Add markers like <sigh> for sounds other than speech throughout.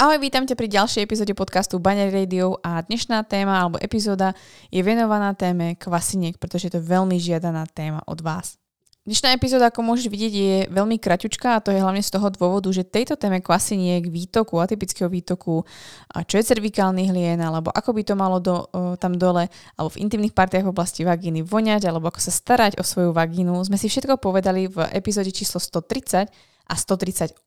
Ahoj, vítam ťa pri ďalšej epizóde podcastu Baňar Radio a dnešná téma alebo epizóda je venovaná téme kvasiniek, pretože je to veľmi žiadaná téma od vás. Dnešná epizóda, ako môžeš vidieť, je veľmi kraťučká a to je hlavne z toho dôvodu, že tejto téme kvasiniek, výtoku, atypického výtoku, a čo je cervikálny hlien, alebo ako by to malo do, tam dole, alebo v intimných partiách v oblasti vagíny voňať, alebo ako sa starať o svoju vagínu, sme si všetko povedali v epizóde číslo 130 a 138.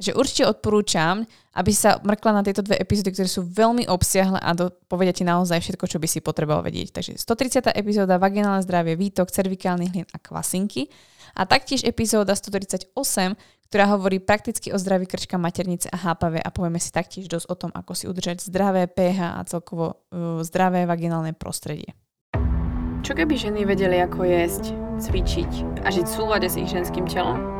Takže určite odporúčam, aby sa mrkla na tieto dve epizódy, ktoré sú veľmi obsiahle a povedia ti naozaj všetko, čo by si potreboval vedieť. Takže 130. epizóda Vaginálne zdravie, výtok, cervikálny hlien a kvasinky. A taktiež epizóda 138, ktorá hovorí prakticky o zdraví krčka, maternice a hápave a povieme si taktiež dosť o tom, ako si udržať zdravé pH a celkovo uh, zdravé vaginálne prostredie. Čo keby ženy vedeli, ako jesť, cvičiť a žiť v súlade s ich ženským telom?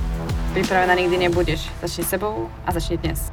Pripravená nikdy nebudeš. Začni sebou a začni dnes.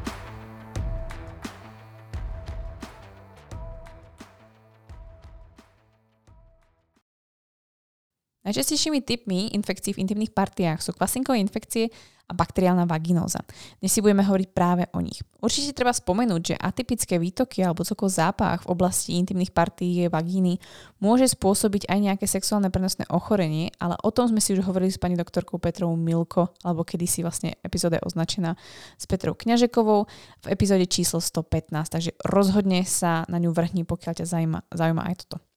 Najčastejšími typmi infekcií v intimných partiách sú kvasinkové infekcie a bakteriálna vaginóza. Dnes si budeme hovoriť práve o nich. Určite treba spomenúť, že atypické výtoky alebo celkovo zápach v oblasti intimných partí vagíny môže spôsobiť aj nejaké sexuálne prenosné ochorenie, ale o tom sme si už hovorili s pani doktorkou Petrou Milko, alebo kedy si vlastne epizóda je označená s Petrou Kňažekovou v epizóde číslo 115, takže rozhodne sa na ňu vrhni, pokiaľ ťa zaujíma, zaujíma aj toto.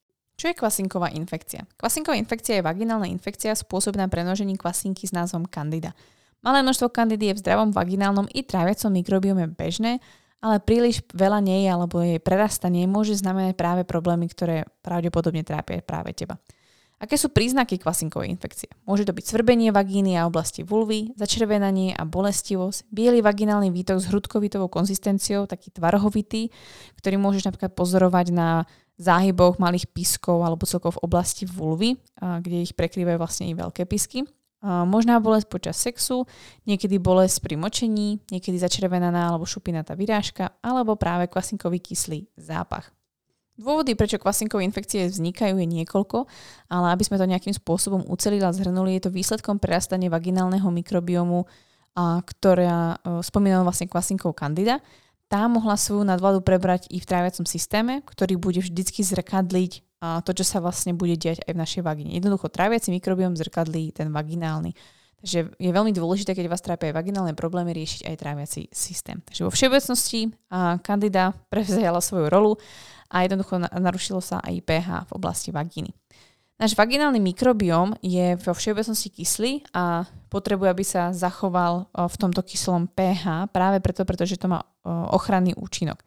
Čo je kvasinková infekcia? Kvasinková infekcia je vaginálna infekcia spôsobená prenožením kvasinky s názvom Candida. Malé množstvo kandidy je v zdravom vaginálnom i tráviacom mikrobiome bežné, ale príliš veľa nie je alebo jej prerastanie môže znamenať práve problémy, ktoré pravdepodobne trápia práve teba. Aké sú príznaky kvasinkovej infekcie? Môže to byť svrbenie vagíny a oblasti vulvy, začervenanie a bolestivosť, biely vaginálny výtok s hrudkovitovou konzistenciou, taký tvarohovitý, ktorý môžeš napríklad pozorovať na záhyboch malých piskov alebo celkovo v oblasti vulvy, kde ich prekrývajú vlastne i veľké pisky. Možná bolesť počas sexu, niekedy bolesť pri močení, niekedy začervenaná alebo šupinatá vyrážka, alebo práve kvasinkový kyslý zápach. Dôvody, prečo kvasinkové infekcie vznikajú, je niekoľko, ale aby sme to nejakým spôsobom ucelili a zhrnuli, je to výsledkom prerastania vaginálneho mikrobiomu, ktorá e, spomínala vlastne kvasinkov kandida tá mohla svoju nadvládu prebrať i v tráviacom systéme, ktorý bude vždycky zrkadliť to, čo sa vlastne bude diať aj v našej vagíne. Jednoducho tráviaci mikrobiom zrkadlí ten vaginálny. Takže je veľmi dôležité, keď vás trápia aj vagínálne problémy, riešiť aj tráviaci systém. Takže vo všeobecnosti kandida <laughs> prevzala svoju rolu a jednoducho narušilo sa aj pH v oblasti vagíny. Náš vaginálny mikrobióm je vo všeobecnosti kyslý a potrebuje, aby sa zachoval v tomto kyslom pH práve preto, pretože to má ochranný účinok.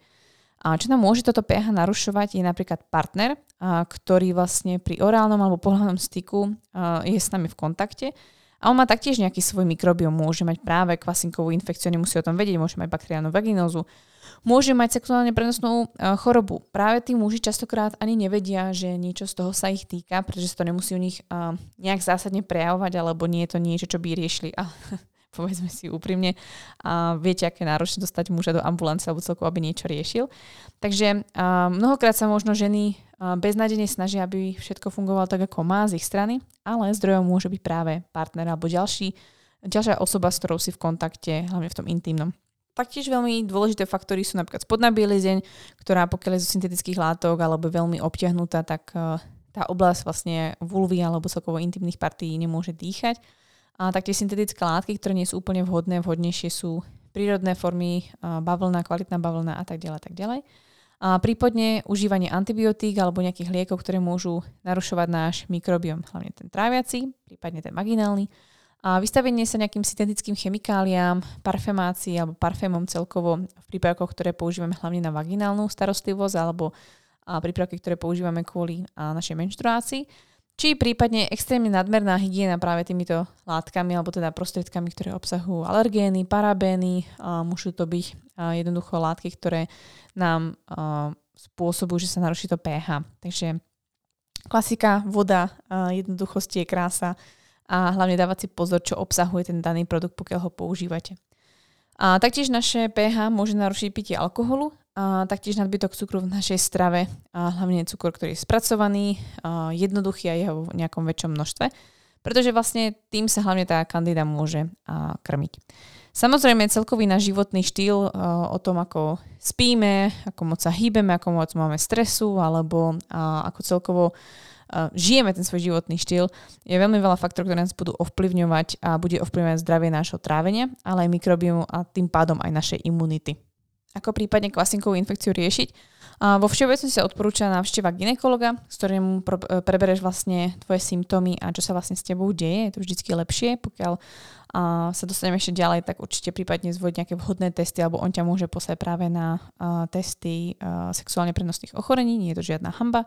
A čo nám môže toto pH narušovať je napríklad partner, ktorý vlastne pri orálnom alebo pohľadnom styku je s nami v kontakte a on má taktiež nejaký svoj mikrobióm, môže mať práve kvasinkovú infekciu, nemusí o tom vedieť, môže mať bakteriálnu vaginózu, môže mať sexuálne prenosnú uh, chorobu. Práve tí muži častokrát ani nevedia, že niečo z toho sa ich týka, pretože to nemusí u nich nejak zásadne prejavovať, alebo nie je to niečo, čo by riešili. A <laughs> povedzme si úprimne, a viete, aké náročné dostať muža do ambulance alebo celkovo, aby niečo riešil. Takže mnohokrát sa možno ženy beznádejne snažia, aby všetko fungovalo tak, ako má z ich strany, ale zdrojom môže byť práve partner alebo ďalší, ďalšia osoba, s ktorou si v kontakte, hlavne v tom intimnom. Taktiež veľmi dôležité faktory sú napríklad spodná bielizeň, ktorá pokiaľ je zo syntetických látok alebo veľmi obťahnutá, tak tá oblasť vlastne vulvy alebo celkovo intimných partí nemôže dýchať. A taktiež syntetické látky, ktoré nie sú úplne vhodné, vhodnejšie sú prírodné formy, bavlna, kvalitná bavlna a tak ďalej, tak ďalej. A prípadne užívanie antibiotík alebo nejakých liekov, ktoré môžu narušovať náš mikrobiom, hlavne ten tráviaci, prípadne ten vaginálny. A vystavenie sa nejakým syntetickým chemikáliám, parfemácii alebo parfémom celkovo v prípravkoch, ktoré používame hlavne na vaginálnu starostlivosť alebo prípravky, ktoré používame kvôli našej menštruácii či prípadne extrémne nadmerná hygiena práve týmito látkami alebo teda prostriedkami, ktoré obsahujú alergény, parabény, a môžu to byť a jednoducho látky, ktoré nám spôsobujú, že sa naruší to pH. Takže klasika, voda, jednoduchosti je krása a hlavne dávať si pozor, čo obsahuje ten daný produkt, pokiaľ ho používate. A taktiež naše pH môže narušiť pitie alkoholu, a taktiež nadbytok cukru v našej strave, a hlavne cukor, ktorý je spracovaný, a jednoduchý a jeho v nejakom väčšom množstve, pretože vlastne tým sa hlavne tá kandida môže a, krmiť. Samozrejme, celkový náš životný štýl a, o tom, ako spíme, ako moc sa hýbeme, ako moc máme stresu, alebo a, ako celkovo žijeme ten svoj životný štýl, je veľmi veľa faktorov, ktoré nás budú ovplyvňovať a bude ovplyvňovať zdravie nášho trávenia, ale aj mikrobiomu a tým pádom aj našej imunity. Ako prípadne kvasinkovú infekciu riešiť? A vo všeobecnosti sa odporúča návšteva ginekologa, s ktorým prebereš vlastne tvoje symptómy a čo sa vlastne s tebou deje. Je to vždy lepšie, pokiaľ a sa dostaneme ešte ďalej, tak určite prípadne zvoliť nejaké vhodné testy, alebo on ťa môže poslať práve na uh, testy uh, sexuálne prenosných ochorení, nie je to žiadna hamba.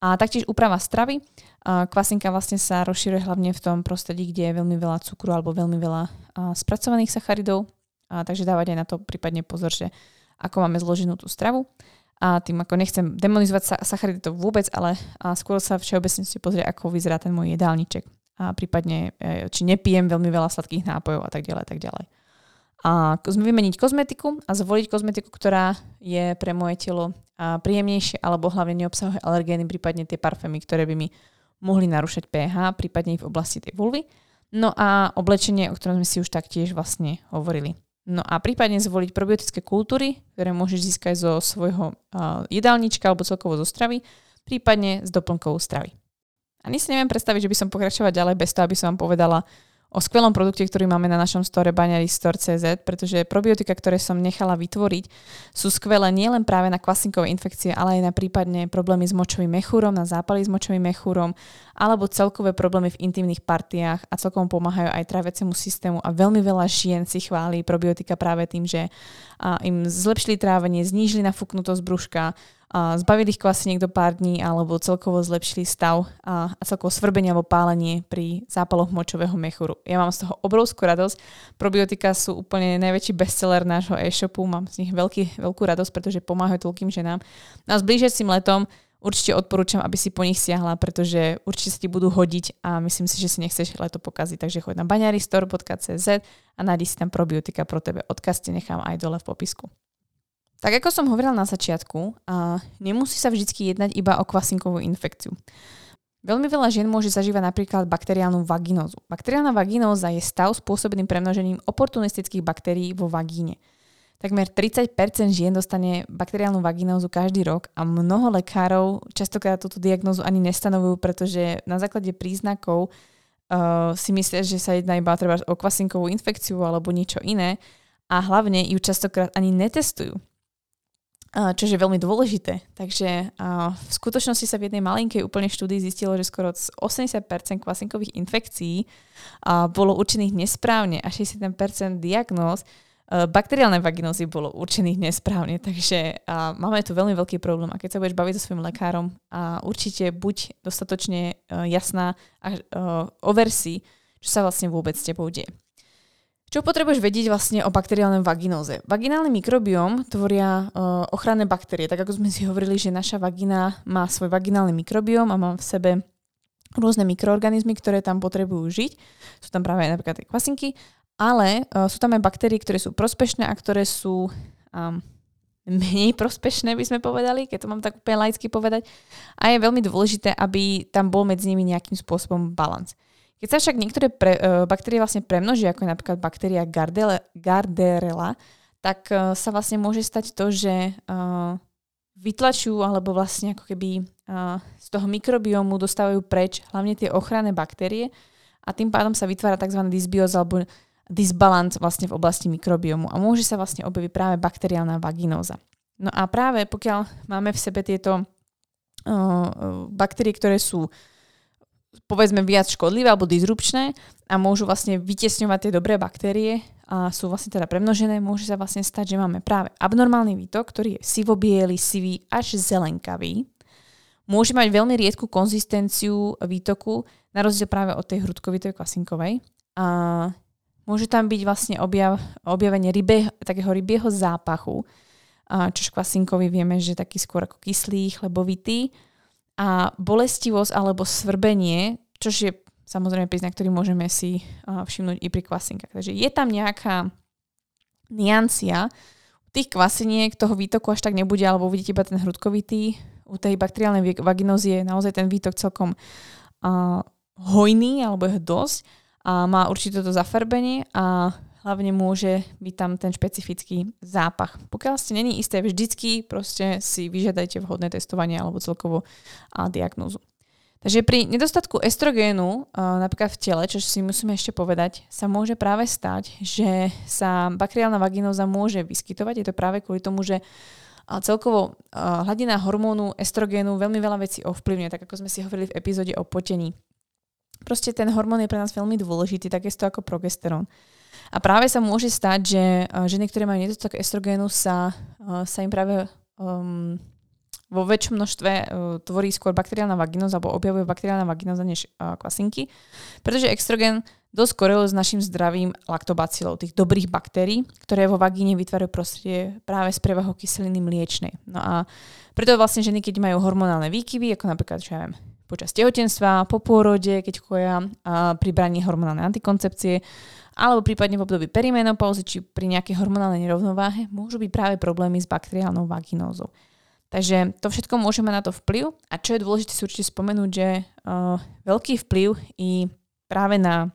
A taktiež úprava stravy. Kvasinka vlastne sa rozširuje hlavne v tom prostredí, kde je veľmi veľa cukru alebo veľmi veľa spracovaných sacharidov. A takže dávať aj na to prípadne pozor, že ako máme zloženú tú stravu. A tým ako nechcem demonizovať sacharidy to vôbec, ale skôr sa všeobecne si pozrieť, ako vyzerá ten môj jedálniček. A prípadne, e, či nepijem veľmi veľa sladkých nápojov a tak ďalej, a tak ďalej a vymeniť kozmetiku a zvoliť kozmetiku, ktorá je pre moje telo príjemnejšie alebo hlavne neobsahuje alergény, prípadne tie parfémy, ktoré by mi mohli narušať pH, prípadne v oblasti tej vulvy. No a oblečenie, o ktorom sme si už taktiež vlastne hovorili. No a prípadne zvoliť probiotické kultúry, ktoré môžeš získať zo svojho uh, jedálnička alebo celkovo zo stravy, prípadne z doplnkovou stravy. Ani si neviem predstaviť, že by som pokračovať ďalej bez toho, aby som vám povedala, o skvelom produkte, ktorý máme na našom store baňaristore.cz, pretože probiotika, ktoré som nechala vytvoriť, sú skvelé nielen práve na kvasinkové infekcie, ale aj na prípadne problémy s močovým mechúrom, na zápaly s močovým mechúrom, alebo celkové problémy v intimných partiách a celkom pomáhajú aj tráviacemu systému a veľmi veľa žien si chváli probiotika práve tým, že im zlepšili trávenie, znížili nafúknutosť brúška, zbavili ich kvaseniek do pár dní alebo celkovo zlepšili stav a, a celkovo svrbenie alebo pálenie pri zápaloch močového mechúru. Ja mám z toho obrovskú radosť. Probiotika sú úplne najväčší bestseller nášho e-shopu. Mám z nich veľký, veľkú radosť, pretože pomáhajú toľkým ženám. No a s blížiacim letom určite odporúčam, aby si po nich siahla, pretože určite sa ti budú hodiť a myslím si, že si nechceš leto pokaziť. Takže choď na baňaristore.cz a nájdi si tam probiotika pro tebe. Odkaz ti nechám aj dole v popisku. Tak ako som hovorila na začiatku, a nemusí sa vždy jednať iba o kvasinkovú infekciu. Veľmi veľa žien môže zažívať napríklad bakteriálnu vaginózu. Bakteriálna vaginóza je stav spôsobeným premnožením oportunistických baktérií vo vagíne. Takmer 30% žien dostane bakteriálnu vaginózu každý rok a mnoho lekárov častokrát túto diagnózu ani nestanovujú, pretože na základe príznakov uh, si myslia, že sa jedná iba treba o kvasinkovú infekciu alebo niečo iné a hlavne ju častokrát ani netestujú čo je veľmi dôležité. Takže v skutočnosti sa v jednej malinkej úplne štúdii zistilo, že skoro 80% kvasinkových infekcií bolo určených nesprávne a 60% diagnóz bakteriálne vaginózy bolo určených nesprávne, takže máme tu veľmi veľký problém a keď sa budeš baviť so svojím lekárom, a určite buď dostatočne uh, jasná a uh, over si, čo sa vlastne vôbec s tebou deje. Čo potrebuješ vedieť vlastne o bakteriálnej vaginóze? Vaginálny mikrobióm tvoria uh, ochranné baktérie, tak ako sme si hovorili, že naša vagina má svoj vaginálny mikrobióm a má v sebe rôzne mikroorganizmy, ktoré tam potrebujú žiť. Sú tam práve aj napríklad tie kvasinky, ale uh, sú tam aj baktérie, ktoré sú prospešné a ktoré sú um, menej prospešné, by sme povedali, keď to mám tak úplne laicky povedať. A je veľmi dôležité, aby tam bol medzi nimi nejakým spôsobom balans. Keď sa však niektoré pre, uh, baktérie vlastne premnožia, ako je napríklad baktéria Gardele, Garderella, tak uh, sa vlastne môže stať to, že uh, vytlačujú alebo vlastne ako keby uh, z toho mikrobiomu dostávajú preč hlavne tie ochranné baktérie a tým pádom sa vytvára tzv. dysbióz alebo disbalans vlastne v oblasti mikrobiomu a môže sa vlastne objaviť práve bakteriálna vaginóza. No a práve pokiaľ máme v sebe tieto uh, baktérie, ktoré sú povedzme viac škodlivé alebo disrupčné a môžu vlastne vytesňovať tie dobré baktérie a sú vlastne teda premnožené, môže sa vlastne stať, že máme práve abnormálny výtok, ktorý je sivobiely, sivý až zelenkavý. Môže mať veľmi riedku konzistenciu výtoku, na rozdiel práve od tej hrudkovitej kvasinkovej. A môže tam byť vlastne objav, objavenie rybe, takého rybieho zápachu, čo škvasinkový vieme, že taký skôr ako kyslý, chlebovitý. A bolestivosť alebo svrbenie, čo je samozrejme príznak, ktorý môžeme si všimnúť i pri kvasinkách. Takže je tam nejaká niancia, tých kvasiniek toho výtoku až tak nebude, alebo uvidíte iba ten hrudkovitý. U tej bakteriálnej vaginózy je naozaj ten výtok celkom uh, hojný, alebo je dosť a má určite to zafarbenie a hlavne môže byť tam ten špecifický zápach. Pokiaľ ste není isté vždycky, proste si vyžiadajte vhodné testovanie alebo celkovo a diagnózu. Takže pri nedostatku estrogénu, napríklad v tele, čo si musíme ešte povedať, sa môže práve stať, že sa bakteriálna vaginóza môže vyskytovať. Je to práve kvôli tomu, že celkovo hladina hormónu estrogénu veľmi veľa vecí ovplyvňuje, tak ako sme si hovorili v epizóde o potení. Proste ten hormón je pre nás veľmi dôležitý, takisto ako progesterón. A práve sa môže stať, že uh, ženy, ktoré majú nedostatok estrogénu, sa, uh, sa im práve um, vo väčšom množstve uh, tvorí skôr bakteriálna vaginóza alebo objavuje bakteriálna vaginóza než uh, kvasinky, pretože extrogen dosť koreluje s našim zdravím laktobacilov, tých dobrých baktérií, ktoré vo vagíne vytvárajú prostredie práve z prevahu kyseliny mliečnej. No a preto vlastne ženy, keď majú hormonálne výkyvy, ako napríklad, čo ja viem, počas tehotenstva, po pôrode, keď koja, pri braní hormonálnej antikoncepcie, alebo prípadne v období perimenopauzy či pri nejakej hormonálnej nerovnováhe môžu byť práve problémy s bakteriálnou vaginózou. Takže to všetko môže mať na to vplyv a čo je dôležité si určite spomenúť, že uh, veľký vplyv i práve na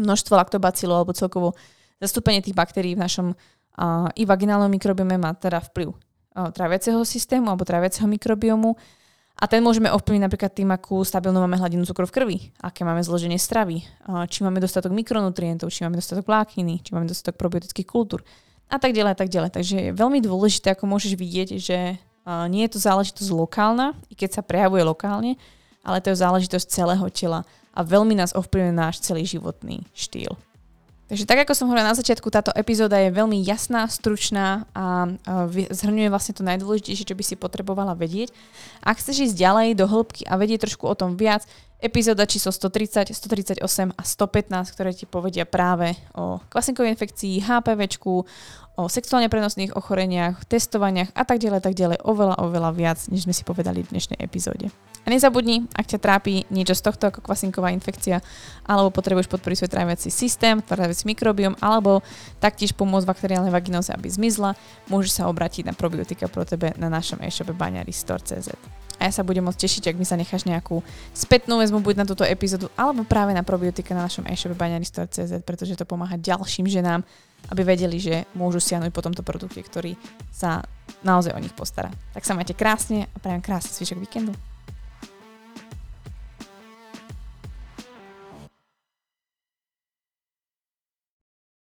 množstvo laktobacilov alebo celkovo zastúpenie tých baktérií v našom uh, i vaginálnom mikrobiome má teda vplyv uh, tráviaceho systému alebo tráviaceho mikrobiomu a ten môžeme ovplyvniť napríklad tým, akú stabilnú máme hladinu cukru v krvi, aké máme zloženie stravy, či máme dostatok mikronutrientov, či máme dostatok vlákniny, či máme dostatok probiotických kultúr a tak ďalej a tak ďalej. Takže je veľmi dôležité, ako môžeš vidieť, že nie je to záležitosť lokálna, i keď sa prejavuje lokálne, ale to je záležitosť celého tela a veľmi nás ovplyvňuje náš celý životný štýl. Takže tak, ako som hovorila na začiatku, táto epizóda je veľmi jasná, stručná a zhrňuje vlastne to najdôležitejšie, čo by si potrebovala vedieť. Ak chceš ísť ďalej do hĺbky a vedieť trošku o tom viac, epizóda číslo 130, 138 a 115, ktoré ti povedia práve o kvasinkovej infekcii, HPVčku, o sexuálne prenosných ochoreniach, testovaniach a tak ďalej, tak ďalej, oveľa, oveľa viac, než sme si povedali v dnešnej epizóde. A nezabudni, ak ťa trápi niečo z tohto ako kvasinková infekcia, alebo potrebuješ podporiť svoj tráviaci systém, tráviaci mikrobiom, alebo taktiež pomôcť bakteriálnej vaginóze, aby zmizla, môžeš sa obrátiť na probiotika pro tebe na našom e-shope baňaristore.cz. A ja sa budem môcť tešiť, ak mi sa necháš nejakú spätnú väzbu buď na túto epizódu, alebo práve na probiotika na našom e-shope baňaristore.cz, pretože to pomáha ďalším ženám, aby vedeli, že môžu siahnuť po tomto produkte, ktorý sa naozaj o nich postará. Tak sa majte krásne a prajem krásny zvyšok víkendu.